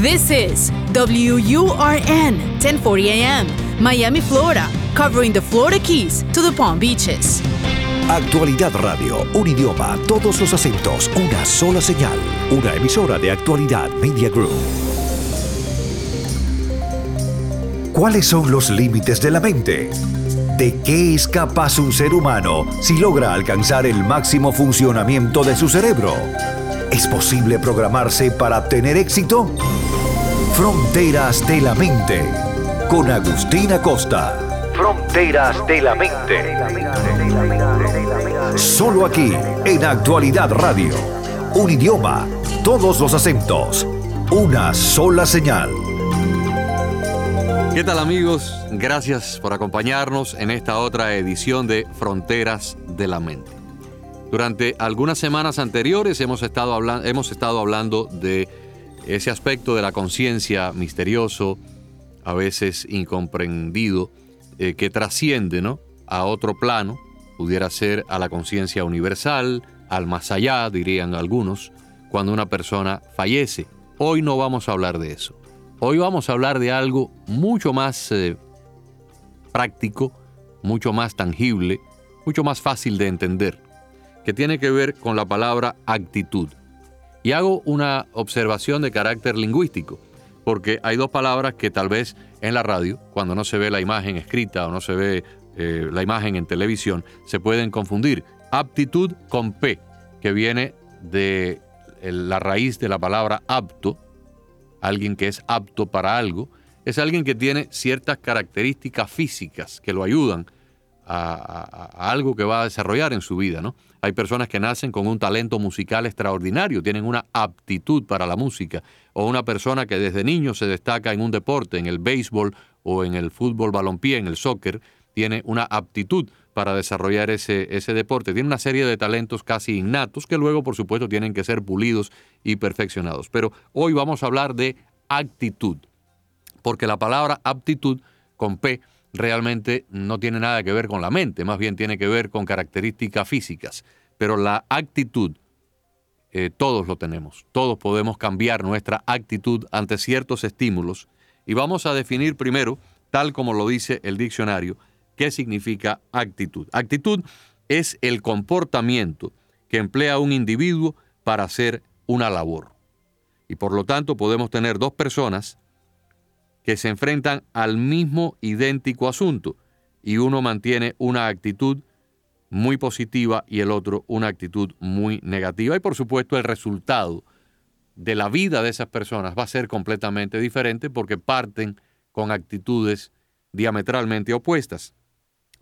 This is WURN 1040 AM, Miami, Florida, covering the Florida Keys to the Palm Beaches. Actualidad Radio, un idioma, todos los acentos, una sola señal. Una emisora de Actualidad Media Group. ¿Cuáles son los límites de la mente? ¿De qué es capaz un ser humano si logra alcanzar el máximo funcionamiento de su cerebro? ¿Es posible programarse para tener éxito? Fronteras de la Mente, con Agustina Costa. Fronteras de la Mente. Solo aquí, en Actualidad Radio. Un idioma, todos los acentos, una sola señal. ¿Qué tal amigos? Gracias por acompañarnos en esta otra edición de Fronteras de la Mente. Durante algunas semanas anteriores hemos estado, hablando, hemos estado hablando de ese aspecto de la conciencia misterioso, a veces incomprendido, eh, que trasciende ¿no? a otro plano, pudiera ser a la conciencia universal, al más allá, dirían algunos, cuando una persona fallece. Hoy no vamos a hablar de eso. Hoy vamos a hablar de algo mucho más eh, práctico, mucho más tangible, mucho más fácil de entender, que tiene que ver con la palabra actitud. Y hago una observación de carácter lingüístico, porque hay dos palabras que tal vez en la radio, cuando no se ve la imagen escrita o no se ve eh, la imagen en televisión, se pueden confundir. Aptitud con P, que viene de la raíz de la palabra apto, alguien que es apto para algo, es alguien que tiene ciertas características físicas que lo ayudan a, algo que va a desarrollar en su vida, ¿no? Hay personas que nacen con un talento musical extraordinario, tienen una aptitud para la música, o una persona que desde niño se destaca en un deporte, en el béisbol o en el fútbol balompié, en el soccer, tiene una aptitud para desarrollar ese, ese deporte. Tiene una serie de talentos casi innatos que luego, por supuesto, tienen que ser pulidos y perfeccionados. Pero hoy vamos a hablar de actitud, porque la palabra aptitud con P realmente no tiene nada que ver con la mente, más bien tiene que ver con características físicas. Pero la actitud, eh, todos lo tenemos, todos podemos cambiar nuestra actitud ante ciertos estímulos y vamos a definir primero, tal como lo dice el diccionario, qué significa actitud. Actitud es el comportamiento que emplea un individuo para hacer una labor. Y por lo tanto podemos tener dos personas que se enfrentan al mismo idéntico asunto y uno mantiene una actitud muy positiva y el otro una actitud muy negativa. Y por supuesto el resultado de la vida de esas personas va a ser completamente diferente porque parten con actitudes diametralmente opuestas.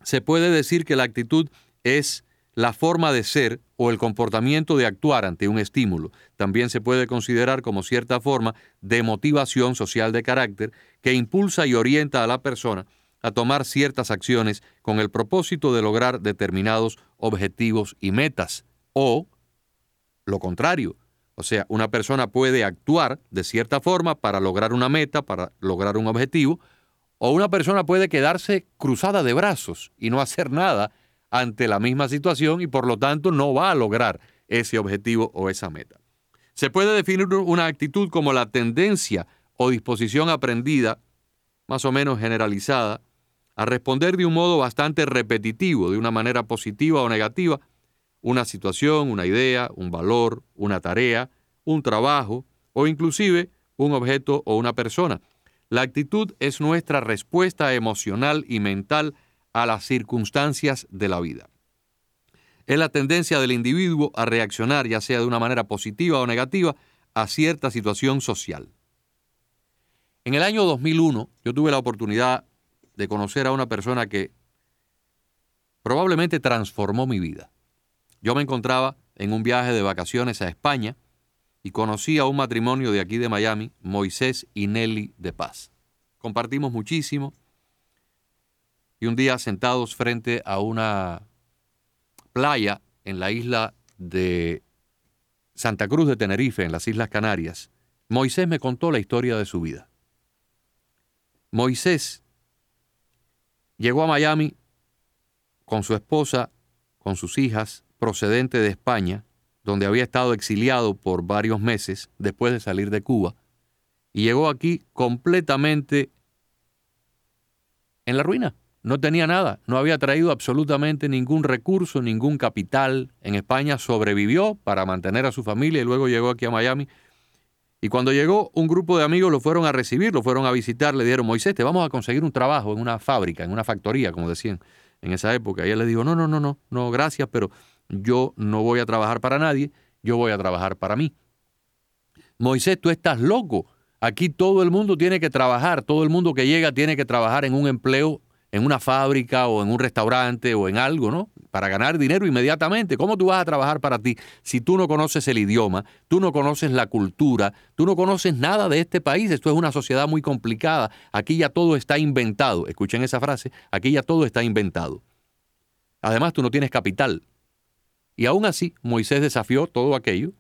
Se puede decir que la actitud es la forma de ser o el comportamiento de actuar ante un estímulo. También se puede considerar como cierta forma de motivación social de carácter que impulsa y orienta a la persona a tomar ciertas acciones con el propósito de lograr determinados objetivos y metas. O lo contrario, o sea, una persona puede actuar de cierta forma para lograr una meta, para lograr un objetivo, o una persona puede quedarse cruzada de brazos y no hacer nada ante la misma situación y por lo tanto no va a lograr ese objetivo o esa meta. Se puede definir una actitud como la tendencia o disposición aprendida, más o menos generalizada, a responder de un modo bastante repetitivo, de una manera positiva o negativa, una situación, una idea, un valor, una tarea, un trabajo o inclusive un objeto o una persona. La actitud es nuestra respuesta emocional y mental a las circunstancias de la vida. Es la tendencia del individuo a reaccionar, ya sea de una manera positiva o negativa, a cierta situación social. En el año 2001 yo tuve la oportunidad de conocer a una persona que probablemente transformó mi vida. Yo me encontraba en un viaje de vacaciones a España y conocí a un matrimonio de aquí de Miami, Moisés y Nelly de Paz. Compartimos muchísimo, y un día sentados frente a una playa en la isla de Santa Cruz de Tenerife, en las Islas Canarias, Moisés me contó la historia de su vida. Moisés llegó a Miami con su esposa, con sus hijas, procedente de España, donde había estado exiliado por varios meses después de salir de Cuba, y llegó aquí completamente en la ruina. No tenía nada, no había traído absolutamente ningún recurso, ningún capital. En España sobrevivió para mantener a su familia y luego llegó aquí a Miami. Y cuando llegó, un grupo de amigos lo fueron a recibir, lo fueron a visitar, le dieron, Moisés, te vamos a conseguir un trabajo en una fábrica, en una factoría, como decían en esa época. Y él le dijo, no, no, no, no, no, gracias, pero yo no voy a trabajar para nadie, yo voy a trabajar para mí. Moisés, tú estás loco. Aquí todo el mundo tiene que trabajar, todo el mundo que llega tiene que trabajar en un empleo, en una fábrica o en un restaurante o en algo, ¿no? Para ganar dinero inmediatamente. ¿Cómo tú vas a trabajar para ti si tú no conoces el idioma, tú no conoces la cultura, tú no conoces nada de este país? Esto es una sociedad muy complicada. Aquí ya todo está inventado. Escuchen esa frase, aquí ya todo está inventado. Además, tú no tienes capital. Y aún así, Moisés desafió todo aquello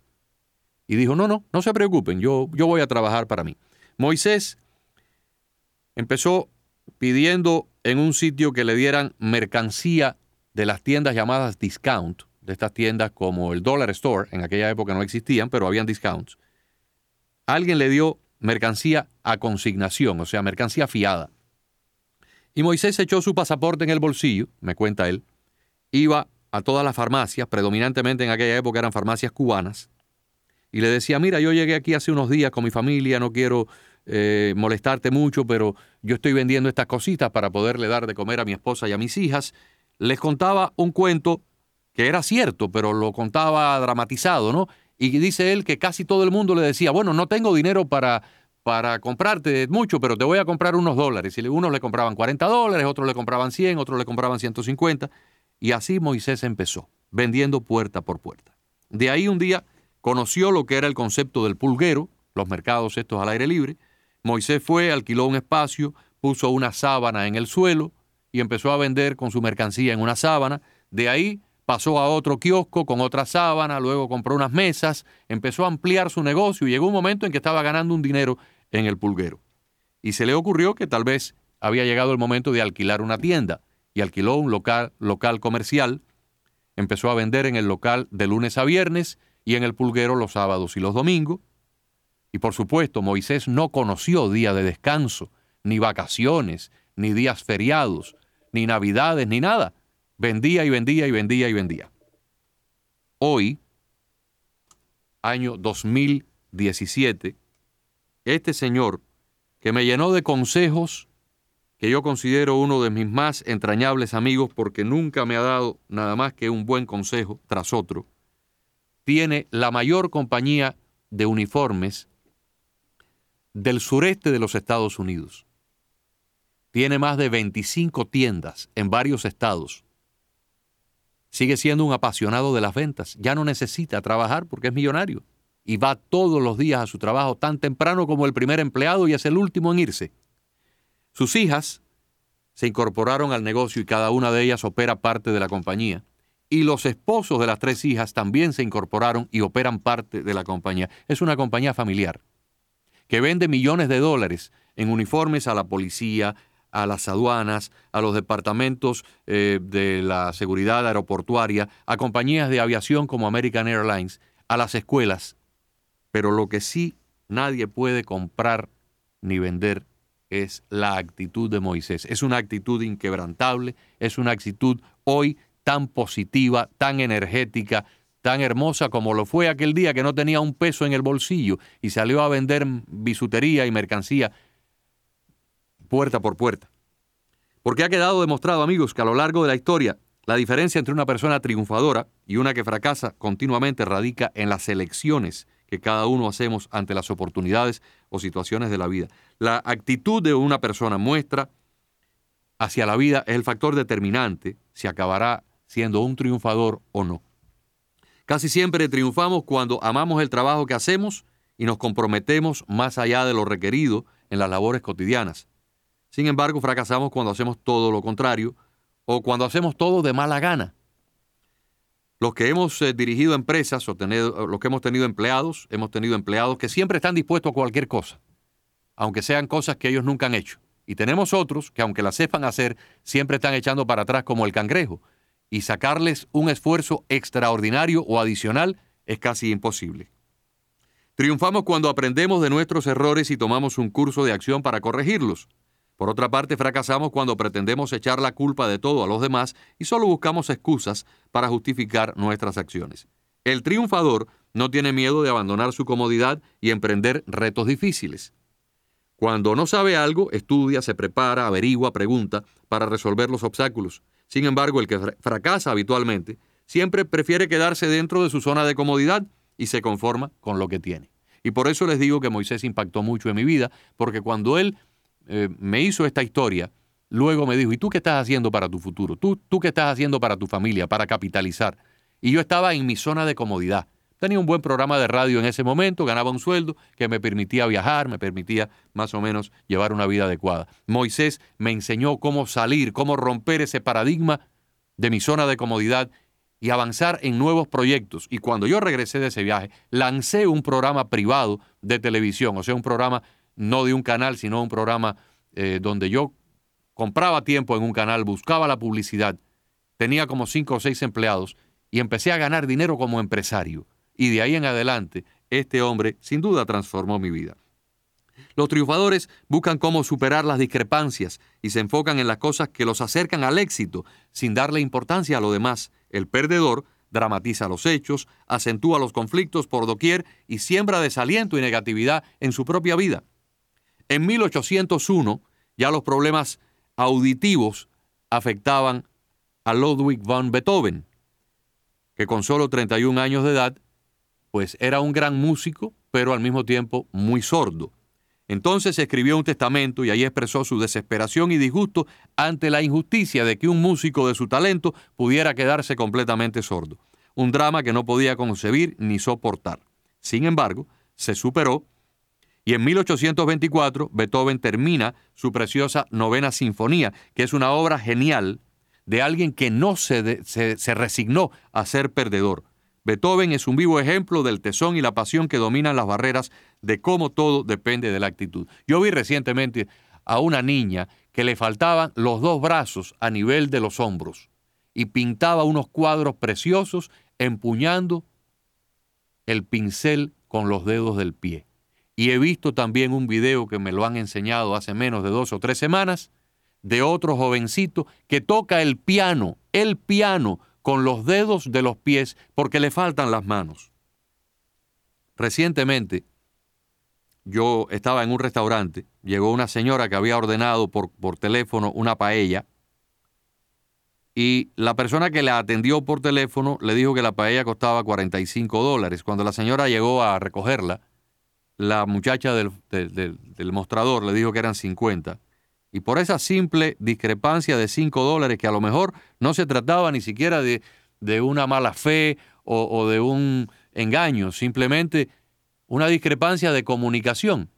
y dijo, no, no, no se preocupen, yo, yo voy a trabajar para mí. Moisés empezó pidiendo en un sitio que le dieran mercancía de las tiendas llamadas discount, de estas tiendas como el Dollar Store, en aquella época no existían, pero habían discounts. Alguien le dio mercancía a consignación, o sea, mercancía fiada. Y Moisés echó su pasaporte en el bolsillo, me cuenta él, iba a todas las farmacias, predominantemente en aquella época eran farmacias cubanas, y le decía, mira, yo llegué aquí hace unos días con mi familia, no quiero eh, molestarte mucho, pero yo estoy vendiendo estas cositas para poderle dar de comer a mi esposa y a mis hijas. Les contaba un cuento que era cierto, pero lo contaba dramatizado, ¿no? Y dice él que casi todo el mundo le decía, bueno, no tengo dinero para, para comprarte mucho, pero te voy a comprar unos dólares. Y unos le compraban 40 dólares, otros le compraban 100, otros le compraban 150. Y así Moisés empezó, vendiendo puerta por puerta. De ahí un día conoció lo que era el concepto del pulguero, los mercados estos al aire libre. Moisés fue, alquiló un espacio, puso una sábana en el suelo y empezó a vender con su mercancía en una sábana. De ahí pasó a otro kiosco con otra sábana, luego compró unas mesas, empezó a ampliar su negocio y llegó un momento en que estaba ganando un dinero en el pulguero. Y se le ocurrió que tal vez había llegado el momento de alquilar una tienda y alquiló un local, local comercial, empezó a vender en el local de lunes a viernes y en el pulguero los sábados y los domingos. Y por supuesto, Moisés no conoció día de descanso, ni vacaciones, ni días feriados, ni navidades, ni nada. Vendía y vendía y vendía y vendía. Hoy, año 2017, este señor, que me llenó de consejos, que yo considero uno de mis más entrañables amigos porque nunca me ha dado nada más que un buen consejo tras otro, tiene la mayor compañía de uniformes del sureste de los Estados Unidos. Tiene más de 25 tiendas en varios estados. Sigue siendo un apasionado de las ventas. Ya no necesita trabajar porque es millonario. Y va todos los días a su trabajo tan temprano como el primer empleado y es el último en irse. Sus hijas se incorporaron al negocio y cada una de ellas opera parte de la compañía y los esposos de las tres hijas también se incorporaron y operan parte de la compañía. Es una compañía familiar que vende millones de dólares en uniformes a la policía, a las aduanas, a los departamentos eh, de la seguridad aeroportuaria, a compañías de aviación como American Airlines, a las escuelas. Pero lo que sí nadie puede comprar ni vender es la actitud de Moisés. Es una actitud inquebrantable, es una actitud hoy tan positiva, tan energética, tan hermosa como lo fue aquel día que no tenía un peso en el bolsillo y salió a vender bisutería y mercancía puerta por puerta. Porque ha quedado demostrado, amigos, que a lo largo de la historia la diferencia entre una persona triunfadora y una que fracasa continuamente radica en las elecciones que cada uno hacemos ante las oportunidades o situaciones de la vida. La actitud de una persona muestra hacia la vida es el factor determinante si acabará siendo un triunfador o no. Casi siempre triunfamos cuando amamos el trabajo que hacemos y nos comprometemos más allá de lo requerido en las labores cotidianas. Sin embargo, fracasamos cuando hacemos todo lo contrario o cuando hacemos todo de mala gana. Los que hemos eh, dirigido empresas o tenido, los que hemos tenido empleados, hemos tenido empleados que siempre están dispuestos a cualquier cosa, aunque sean cosas que ellos nunca han hecho. Y tenemos otros que aunque las sepan hacer, siempre están echando para atrás como el cangrejo, y sacarles un esfuerzo extraordinario o adicional es casi imposible. Triunfamos cuando aprendemos de nuestros errores y tomamos un curso de acción para corregirlos. Por otra parte, fracasamos cuando pretendemos echar la culpa de todo a los demás y solo buscamos excusas para justificar nuestras acciones. El triunfador no tiene miedo de abandonar su comodidad y emprender retos difíciles. Cuando no sabe algo, estudia, se prepara, averigua, pregunta para resolver los obstáculos. Sin embargo, el que fracasa habitualmente siempre prefiere quedarse dentro de su zona de comodidad y se conforma con lo que tiene. Y por eso les digo que Moisés impactó mucho en mi vida, porque cuando él eh, me hizo esta historia, luego me dijo, ¿y tú qué estás haciendo para tu futuro? ¿Tú, ¿Tú qué estás haciendo para tu familia, para capitalizar? Y yo estaba en mi zona de comodidad. Tenía un buen programa de radio en ese momento, ganaba un sueldo que me permitía viajar, me permitía más o menos llevar una vida adecuada. Moisés me enseñó cómo salir, cómo romper ese paradigma de mi zona de comodidad y avanzar en nuevos proyectos. Y cuando yo regresé de ese viaje, lancé un programa privado de televisión, o sea, un programa no de un canal, sino un programa eh, donde yo compraba tiempo en un canal, buscaba la publicidad, tenía como cinco o seis empleados y empecé a ganar dinero como empresario. Y de ahí en adelante, este hombre sin duda transformó mi vida. Los triunfadores buscan cómo superar las discrepancias y se enfocan en las cosas que los acercan al éxito sin darle importancia a lo demás. El perdedor dramatiza los hechos, acentúa los conflictos por doquier y siembra desaliento y negatividad en su propia vida. En 1801 ya los problemas auditivos afectaban a Ludwig von Beethoven, que con solo 31 años de edad, pues era un gran músico, pero al mismo tiempo muy sordo. Entonces escribió un testamento y ahí expresó su desesperación y disgusto ante la injusticia de que un músico de su talento pudiera quedarse completamente sordo, un drama que no podía concebir ni soportar. Sin embargo, se superó y en 1824 Beethoven termina su preciosa novena sinfonía, que es una obra genial de alguien que no se, se, resignó a ser perdedor. Beethoven es un vivo ejemplo del tesón y la pasión que dominan las barreras de cómo todo depende de la actitud. Yo vi recientemente a una niña que le faltaban los dos brazos a nivel de los hombros y pintaba unos cuadros preciosos empuñando el pincel con los dedos del pie. Y he visto también un video que me lo han enseñado hace menos de dos o tres semanas de otro jovencito que toca el piano, el piano, con los dedos de los pies porque le faltan las manos. Recientemente yo estaba en un restaurante, llegó una señora que había ordenado por, por teléfono una paella y la persona que la atendió por teléfono le dijo que la paella costaba 45 dólares. Cuando la señora llegó a recogerla, la muchacha del, mostrador le dijo que eran 50. Y por esa simple discrepancia de 5 dólares, que a lo mejor no se trataba ni siquiera de, una mala fe o, o, de un engaño, simplemente una discrepancia de comunicación.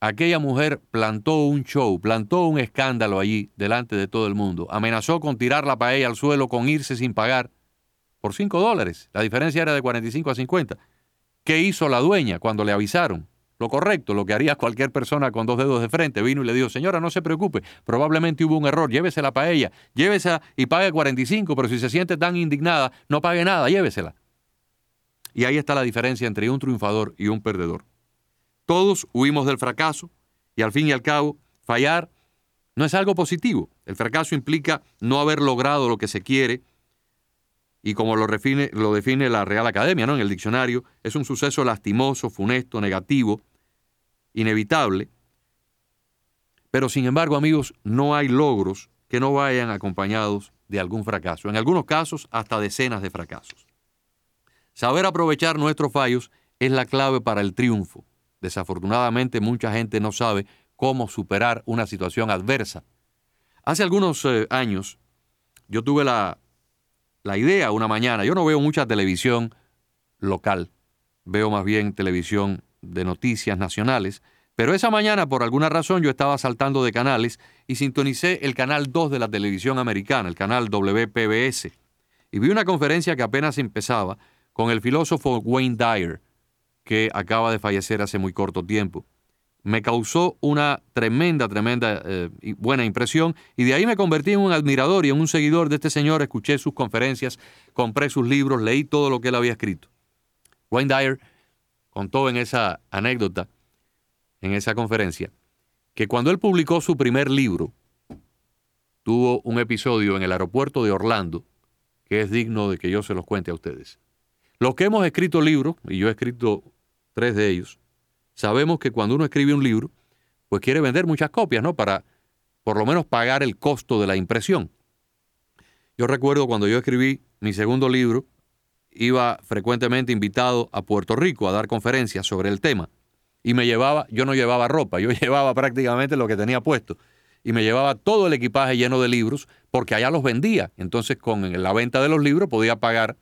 Aquella mujer plantó un show, plantó un escándalo allí delante de todo el mundo. Amenazó con tirar la paella al suelo, con irse sin pagar por 5 dólares. La diferencia era de 45 a 50. ¿Qué hizo la dueña cuando le avisaron? Lo correcto, lo que haría cualquier persona con dos dedos de frente. Vino y le dijo, señora, no se preocupe, probablemente hubo un error, llévesela para ella, llévesela y pague 45, pero si se siente tan indignada, no pague nada, llévesela. Y ahí está la diferencia entre un triunfador y un perdedor. Todos huimos del fracaso y al fin y al cabo, fallar no es algo positivo. El fracaso implica no haber logrado lo que se quiere y como lo, define la Real Academia ¿no? en el diccionario, es un suceso lastimoso, funesto, negativo, inevitable. Pero sin embargo, amigos, no hay logros que no vayan acompañados de algún fracaso, en algunos casos hasta decenas de fracasos. Saber aprovechar nuestros fallos es la clave para el triunfo. Desafortunadamente, mucha gente no sabe cómo superar una situación adversa. Hace algunos eh, años, yo tuve la la idea una mañana, yo no veo mucha televisión local, veo más bien televisión de noticias nacionales, pero esa mañana por alguna razón yo estaba saltando de canales y sintonicé el canal 2 de la televisión americana, el canal WPBS, y vi una conferencia que apenas empezaba con el filósofo Wayne Dyer, que acaba de fallecer hace muy corto tiempo me causó una tremenda, tremenda eh, buena impresión y de ahí me convertí en un admirador y en un seguidor de este señor, escuché sus conferencias, compré sus libros, leí todo lo que él había escrito. Wayne Dyer contó en esa anécdota, en esa conferencia, que cuando él publicó su primer libro, tuvo un episodio en el aeropuerto de Orlando que es digno de que yo se los cuente a ustedes. Los que hemos escrito libros, y yo he escrito tres de ellos, sabemos que cuando uno escribe un libro, pues quiere vender muchas copias, ¿no? Para por lo menos pagar el costo de la impresión. Yo recuerdo cuando yo escribí mi segundo libro, iba frecuentemente invitado a Puerto Rico a dar conferencias sobre el tema. Y me llevaba, yo no llevaba ropa, yo llevaba prácticamente lo que tenía puesto. Y me llevaba todo el equipaje lleno de libros porque allá los vendía. Entonces con la venta de los libros podía pagar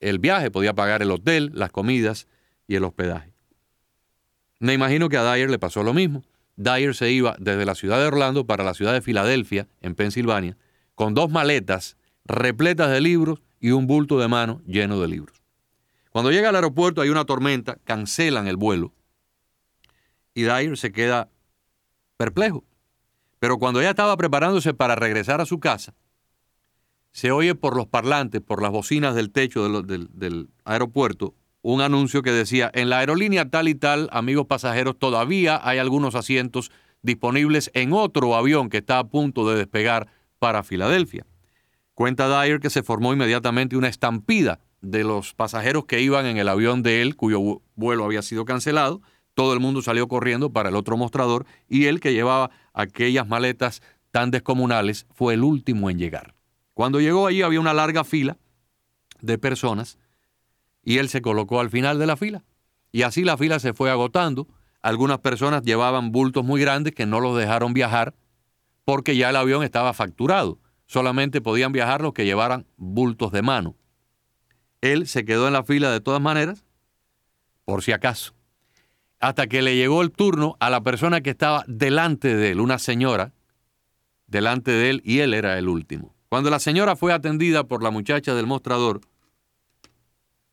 el viaje, podía pagar el hotel, las comidas y el hospedaje. Me imagino que a Dyer le pasó lo mismo. Dyer se iba desde la ciudad de Orlando para la ciudad de Filadelfia, en Pensilvania, con dos maletas repletas de libros y un bulto de mano lleno de libros. Cuando llega al aeropuerto hay una tormenta, cancelan el vuelo y Dyer se queda perplejo. Pero cuando ya estaba preparándose para regresar a su casa, se oye por los parlantes, por las bocinas del techo del, del aeropuerto, un anuncio que decía, en la aerolínea tal y tal, amigos pasajeros, todavía hay algunos asientos disponibles en otro avión que está a punto de despegar para Filadelfia. Cuenta Dyer que se formó inmediatamente una estampida de los pasajeros que iban en el avión de él, cuyo vuelo había sido cancelado. Todo el mundo salió corriendo para el otro mostrador y él que llevaba aquellas maletas tan descomunales fue el último en llegar. Cuando llegó allí había una larga fila de personas y él se colocó al final de la fila. Y así la fila se fue agotando. Algunas personas llevaban bultos muy grandes que no los dejaron viajar porque ya el avión estaba facturado. Solamente podían viajar los que llevaran bultos de mano. Él se quedó en la fila de todas maneras, por si acaso. Hasta que le llegó el turno a la persona que estaba delante de él, una señora, delante de él, y él era el último. Cuando la señora fue atendida por la muchacha del mostrador,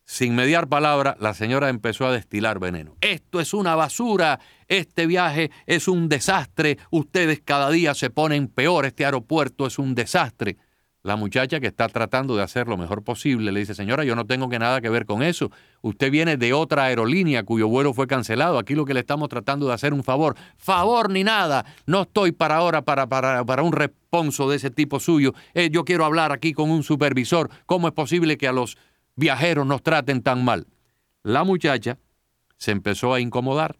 sin mediar palabra, la señora empezó a destilar veneno. Esto es una basura, este viaje es un desastre, ustedes cada día se ponen peor, este aeropuerto es un desastre. La muchacha que está tratando de hacer lo mejor posible le dice, señora, yo no tengo que nada que ver con eso. Usted viene de otra aerolínea cuyo vuelo fue cancelado. Aquí lo que le estamos tratando de hacer un favor. Favor ni nada. No estoy para ahora para, para, para un responso de ese tipo suyo. Eh, yo quiero hablar aquí con un supervisor. ¿Cómo es posible que a los viajeros nos traten tan mal. La muchacha se empezó a incomodar.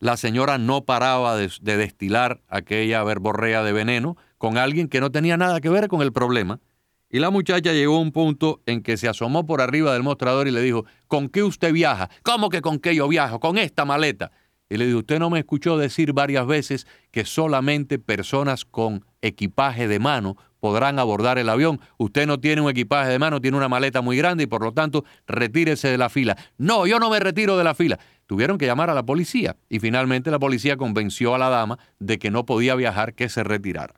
La señora no paraba de, destilar aquella verborrea de veneno con alguien que no tenía nada que ver con el problema. Y la muchacha llegó a un punto en que se asomó por arriba del mostrador y le dijo, ¿con qué usted viaja? ¿Cómo que con qué yo viajo? Con esta maleta. Y le dijo, usted no me escuchó decir varias veces que solamente personas con equipaje de mano podrán abordar el avión. Usted no tiene un equipaje de mano, tiene una maleta muy grande y por lo tanto retírese de la fila. No, yo no me retiro de la fila. Tuvieron que llamar a la policía y finalmente la policía convenció a la dama de que no podía viajar, que se retirara.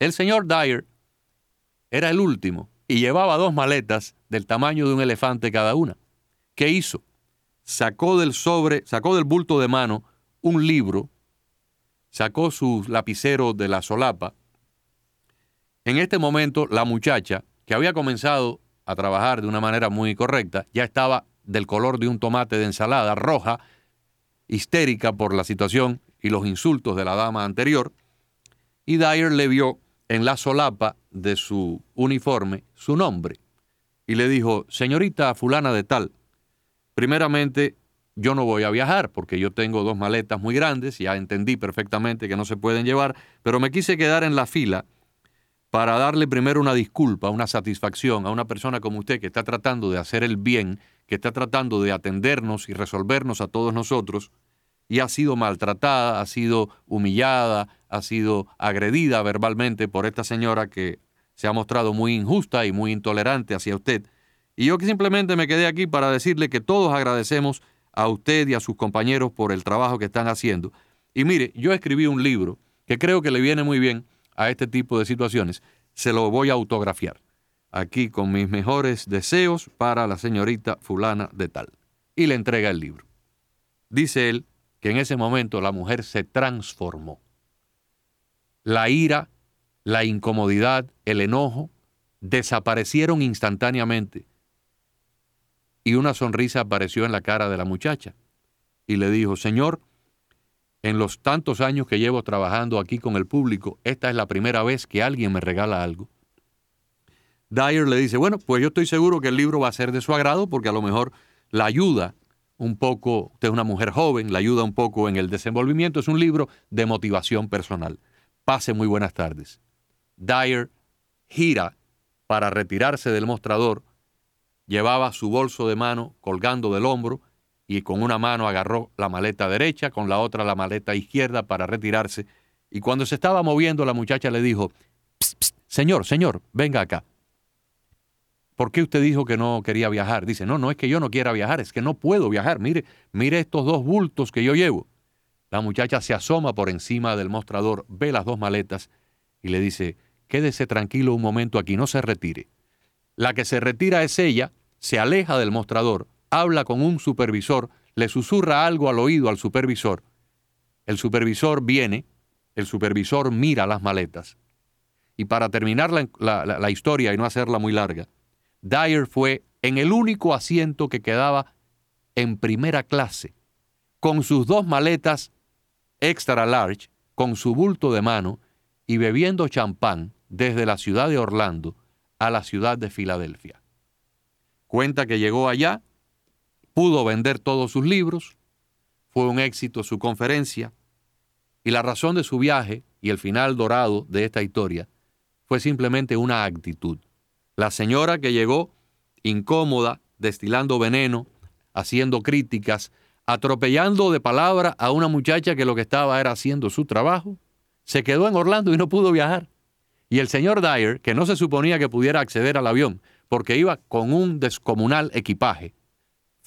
El señor Dyer era el último y llevaba dos maletas del tamaño de un elefante cada una. ¿Qué hizo? Sacó del sobre, sacó del bulto de mano un libro, sacó su lapicero de la solapa en este momento, la muchacha, que había comenzado a trabajar de una manera muy correcta, ya estaba del color de un tomate de ensalada roja, histérica por la situación y los insultos de la dama anterior, y Dyer le vio en la solapa de su uniforme su nombre y le dijo, señorita fulana de tal, primeramente yo no voy a viajar porque yo tengo dos maletas muy grandes, ya entendí perfectamente que no se pueden llevar, pero me quise quedar en la fila para darle primero una disculpa, una satisfacción a una persona como usted que está tratando de hacer el bien, que está tratando de atendernos y resolvernos a todos nosotros, y ha sido maltratada, ha sido humillada, ha sido agredida verbalmente por esta señora que se ha mostrado muy injusta y muy intolerante hacia usted. Y yo simplemente me quedé aquí para decirle que todos agradecemos a usted y a sus compañeros por el trabajo que están haciendo. Y mire, yo escribí un libro que creo que le viene muy bien a este tipo de situaciones, se lo voy a autografiar. Aquí con mis mejores deseos para la señorita fulana de tal. Y le entrega el libro. Dice él que en ese momento la mujer se transformó. La ira, la incomodidad, el enojo desaparecieron instantáneamente. y una sonrisa apareció en la cara de la muchacha. Y le dijo, Señor, en los tantos años que llevo trabajando aquí con el público, esta es la primera vez que alguien me regala algo. Dyer le dice, bueno, pues yo estoy seguro que el libro va a ser de su agrado porque a lo mejor la ayuda un poco, usted es una mujer joven, la ayuda un poco en el desenvolvimiento, es un libro de motivación personal. Pase muy buenas tardes. Dyer gira para retirarse del mostrador, llevaba su bolso de mano colgando del hombro y con una mano agarró la maleta derecha, con la otra la maleta izquierda para retirarse. Y cuando se estaba moviendo, la muchacha le dijo, Señor, señor, venga acá. ¿Por qué usted dijo que no quería viajar? Dice, no, no es que yo no quiera viajar, es que no puedo viajar. Mire, mire estos dos bultos que yo llevo. La muchacha se asoma por encima del mostrador, ve las dos maletas y le dice, quédese tranquilo un momento aquí, no se retire. La que se retira es ella, se aleja del mostrador, habla con un supervisor, le susurra algo al oído al supervisor. El supervisor viene, el supervisor mira las maletas. Y para terminar la, la historia y no hacerla muy larga, Dyer fue en el único asiento que quedaba en primera clase, con sus dos maletas extra large, con su bulto de mano y bebiendo champán desde la ciudad de Orlando a la ciudad de Filadelfia. Cuenta que llegó allá, pudo vender todos sus libros, fue un éxito su conferencia, y la razón de su viaje y el final dorado de esta historia fue simplemente una actitud. La señora que llegó incómoda, destilando veneno, haciendo críticas, atropellando de palabra a una muchacha que lo que estaba era haciendo su trabajo, se quedó en Orlando y no pudo viajar. Y el señor Dyer, que no se suponía que pudiera acceder al avión porque iba con un descomunal equipaje,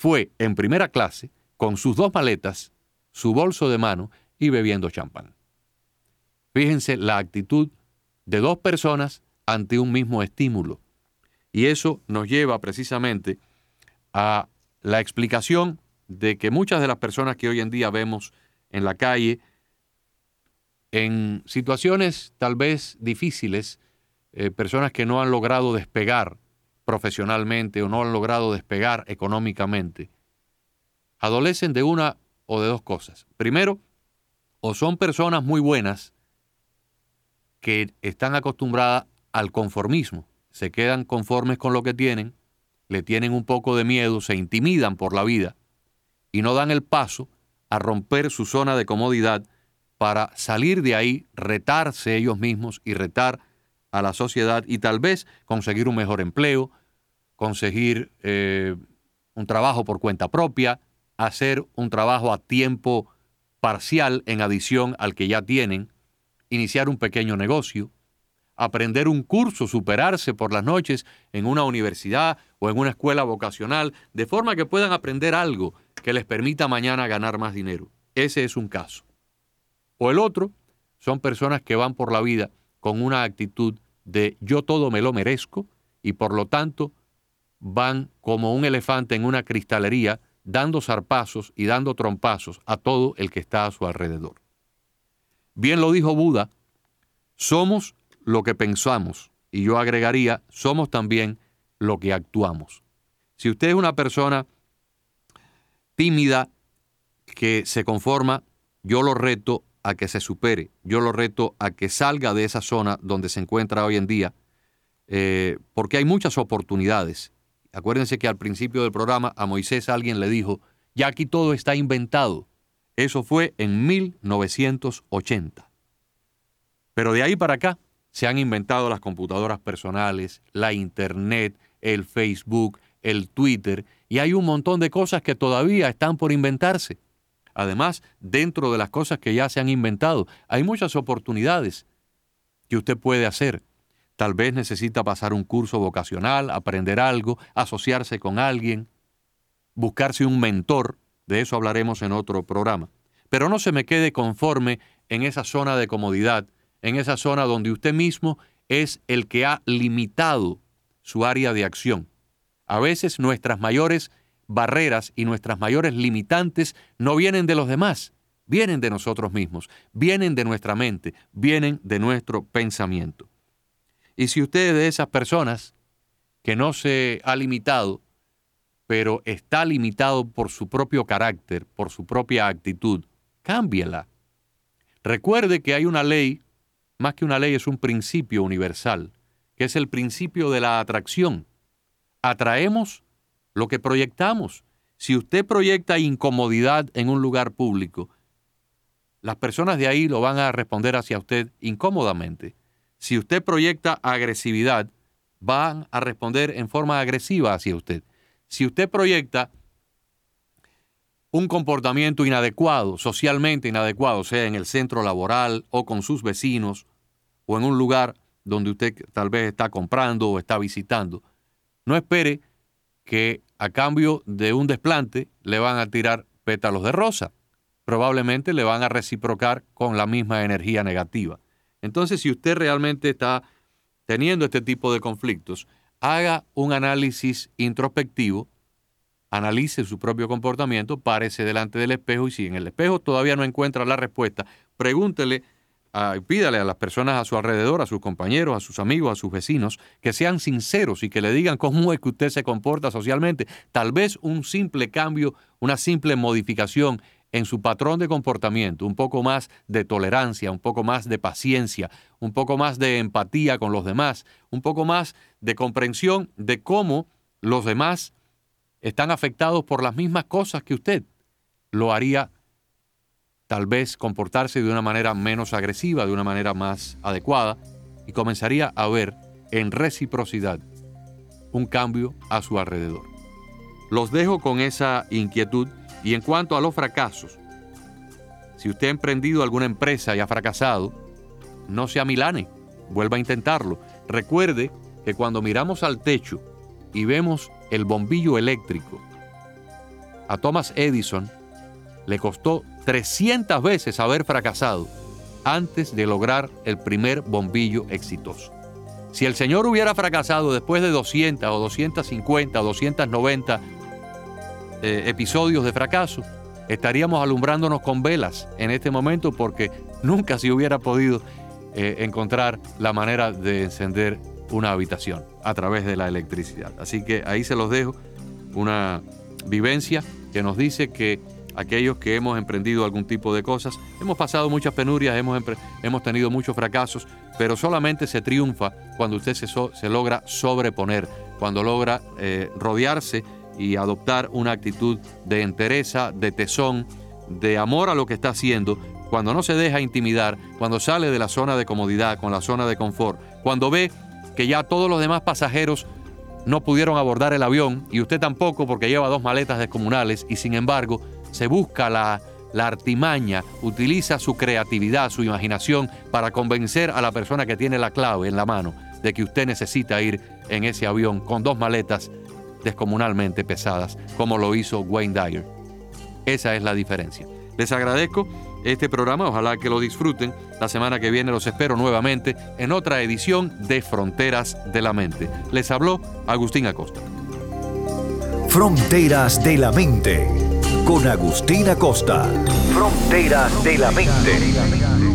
fue en primera clase con sus dos maletas, su bolso de mano y bebiendo champán. Fíjense la actitud de dos personas ante un mismo estímulo. Y eso nos lleva precisamente a la explicación de que muchas de las personas que hoy en día vemos en la calle, en situaciones tal vez difíciles, eh, personas que no han logrado despegar profesionalmente o no han logrado despegar económicamente, adolecen de una o de dos cosas. Primero, o son personas muy buenas que están acostumbradas al conformismo se quedan conformes con lo que tienen, le tienen un poco de miedo, se intimidan por la vida y no dan el paso a romper su zona de comodidad para salir de ahí, retarse ellos mismos y retar a la sociedad y tal vez conseguir un mejor empleo, conseguir eh, un trabajo por cuenta propia, hacer un trabajo a tiempo parcial en adición al que ya tienen, iniciar un pequeño negocio, aprender un curso, superarse por las noches en una universidad o en una escuela vocacional, de forma que puedan aprender algo que les permita mañana ganar más dinero. Ese es un caso. O el otro son personas que van por la vida con una actitud de yo todo me lo merezco y por lo tanto van como un elefante en una cristalería dando zarpazos y dando trompazos a todo el que está a su alrededor. Bien lo dijo Buda, somos lo que pensamos y yo agregaría, somos también lo que actuamos. Si usted es una persona tímida que se conforma, yo lo reto a que se supere, yo lo reto a que salga de esa zona donde se encuentra hoy en día, eh, porque hay muchas oportunidades. Acuérdense que al principio del programa a Moisés alguien le dijo, ya aquí todo está inventado. Eso fue en 1980. Pero de ahí para acá, se han inventado las computadoras personales, la Internet, el Facebook, el Twitter, y hay un montón de cosas que todavía están por inventarse. Además, dentro de las cosas que ya se han inventado, hay muchas oportunidades que usted puede hacer. Tal vez necesita pasar un curso vocacional, aprender algo, asociarse con alguien, buscarse un mentor, de eso hablaremos en otro programa. Pero no se me quede conforme en esa zona de comodidad en esa zona donde usted mismo es el que ha limitado su área de acción. A veces nuestras mayores barreras y nuestras mayores limitantes no vienen de los demás, vienen de nosotros mismos, vienen de nuestra mente, vienen de nuestro pensamiento. Y si usted es de esas personas que no se ha limitado, pero está limitado por su propio carácter, por su propia actitud, cámbiela. Recuerde que hay una ley, más que una ley, es un principio universal, que es el principio de la atracción. Atraemos lo que proyectamos. Si usted proyecta incomodidad en un lugar público, las personas de ahí lo van a responder hacia usted incómodamente. Si usted proyecta agresividad, van a responder en forma agresiva hacia usted. Si usted proyecta un comportamiento inadecuado, socialmente inadecuado, sea en el centro laboral o con sus vecinos o en un lugar donde usted tal vez está comprando o está visitando, no espere que a cambio de un desplante le van a tirar pétalos de rosa. Probablemente le van a reciprocar con la misma energía negativa. Entonces, si usted realmente está teniendo este tipo de conflictos, haga un análisis introspectivo, analice su propio comportamiento, párese delante del espejo y si en el espejo todavía no encuentra la respuesta, pregúntele, pídale a las personas a su alrededor, a sus compañeros, a sus amigos, a sus vecinos, que sean sinceros y que le digan cómo es que usted se comporta socialmente. Tal vez un simple cambio, una simple modificación en su patrón de comportamiento, un poco más de tolerancia, un poco más de paciencia, un poco más de empatía con los demás, un poco más de comprensión de cómo los demás están afectados por las mismas cosas que usted, lo haría tal vez comportarse de una manera menos agresiva, de una manera más adecuada, y comenzaría a ver en reciprocidad un cambio a su alrededor. Los dejo con esa inquietud y en cuanto a los fracasos, si usted ha emprendido alguna empresa y ha fracasado, no se amilane, vuelva a intentarlo. Recuerde que cuando miramos al techo y vemos el bombillo eléctrico, a Thomas Edison le costó 300 veces haber fracasado antes de lograr el primer bombillo exitoso. Si el señor hubiera fracasado después de 200 o 250 o 290 eh, episodios de fracaso, estaríamos alumbrándonos con velas en este momento porque nunca se hubiera podido eh, encontrar la manera de encender una habitación a través de la electricidad. Así que ahí se los dejo, una vivencia que nos dice que aquellos que hemos emprendido algún tipo de cosas, hemos pasado muchas penurias, hemos, hemos tenido muchos fracasos, pero solamente se triunfa cuando usted se, se logra sobreponer, cuando logra eh, rodearse y adoptar una actitud de entereza, de tesón, de amor a lo que está haciendo, cuando no se deja intimidar, cuando sale de la zona de comodidad, con la zona de confort, cuando ve que ya todos los demás pasajeros no pudieron abordar el avión y usted tampoco porque lleva dos maletas descomunales y sin embargo se busca la, artimaña, utiliza su creatividad, su imaginación para convencer a la persona que tiene la clave en la mano de que usted necesita ir en ese avión con dos maletas descomunalmente pesadas, como lo hizo Wayne Dyer. Esa es la diferencia. Les agradezco este programa, ojalá que lo disfruten. La semana que viene los espero nuevamente en otra edición de Fronteras de la Mente. Les habló Agustín Acosta. Fronteras de la Mente con Agustín Acosta. Fronteras de la Mente.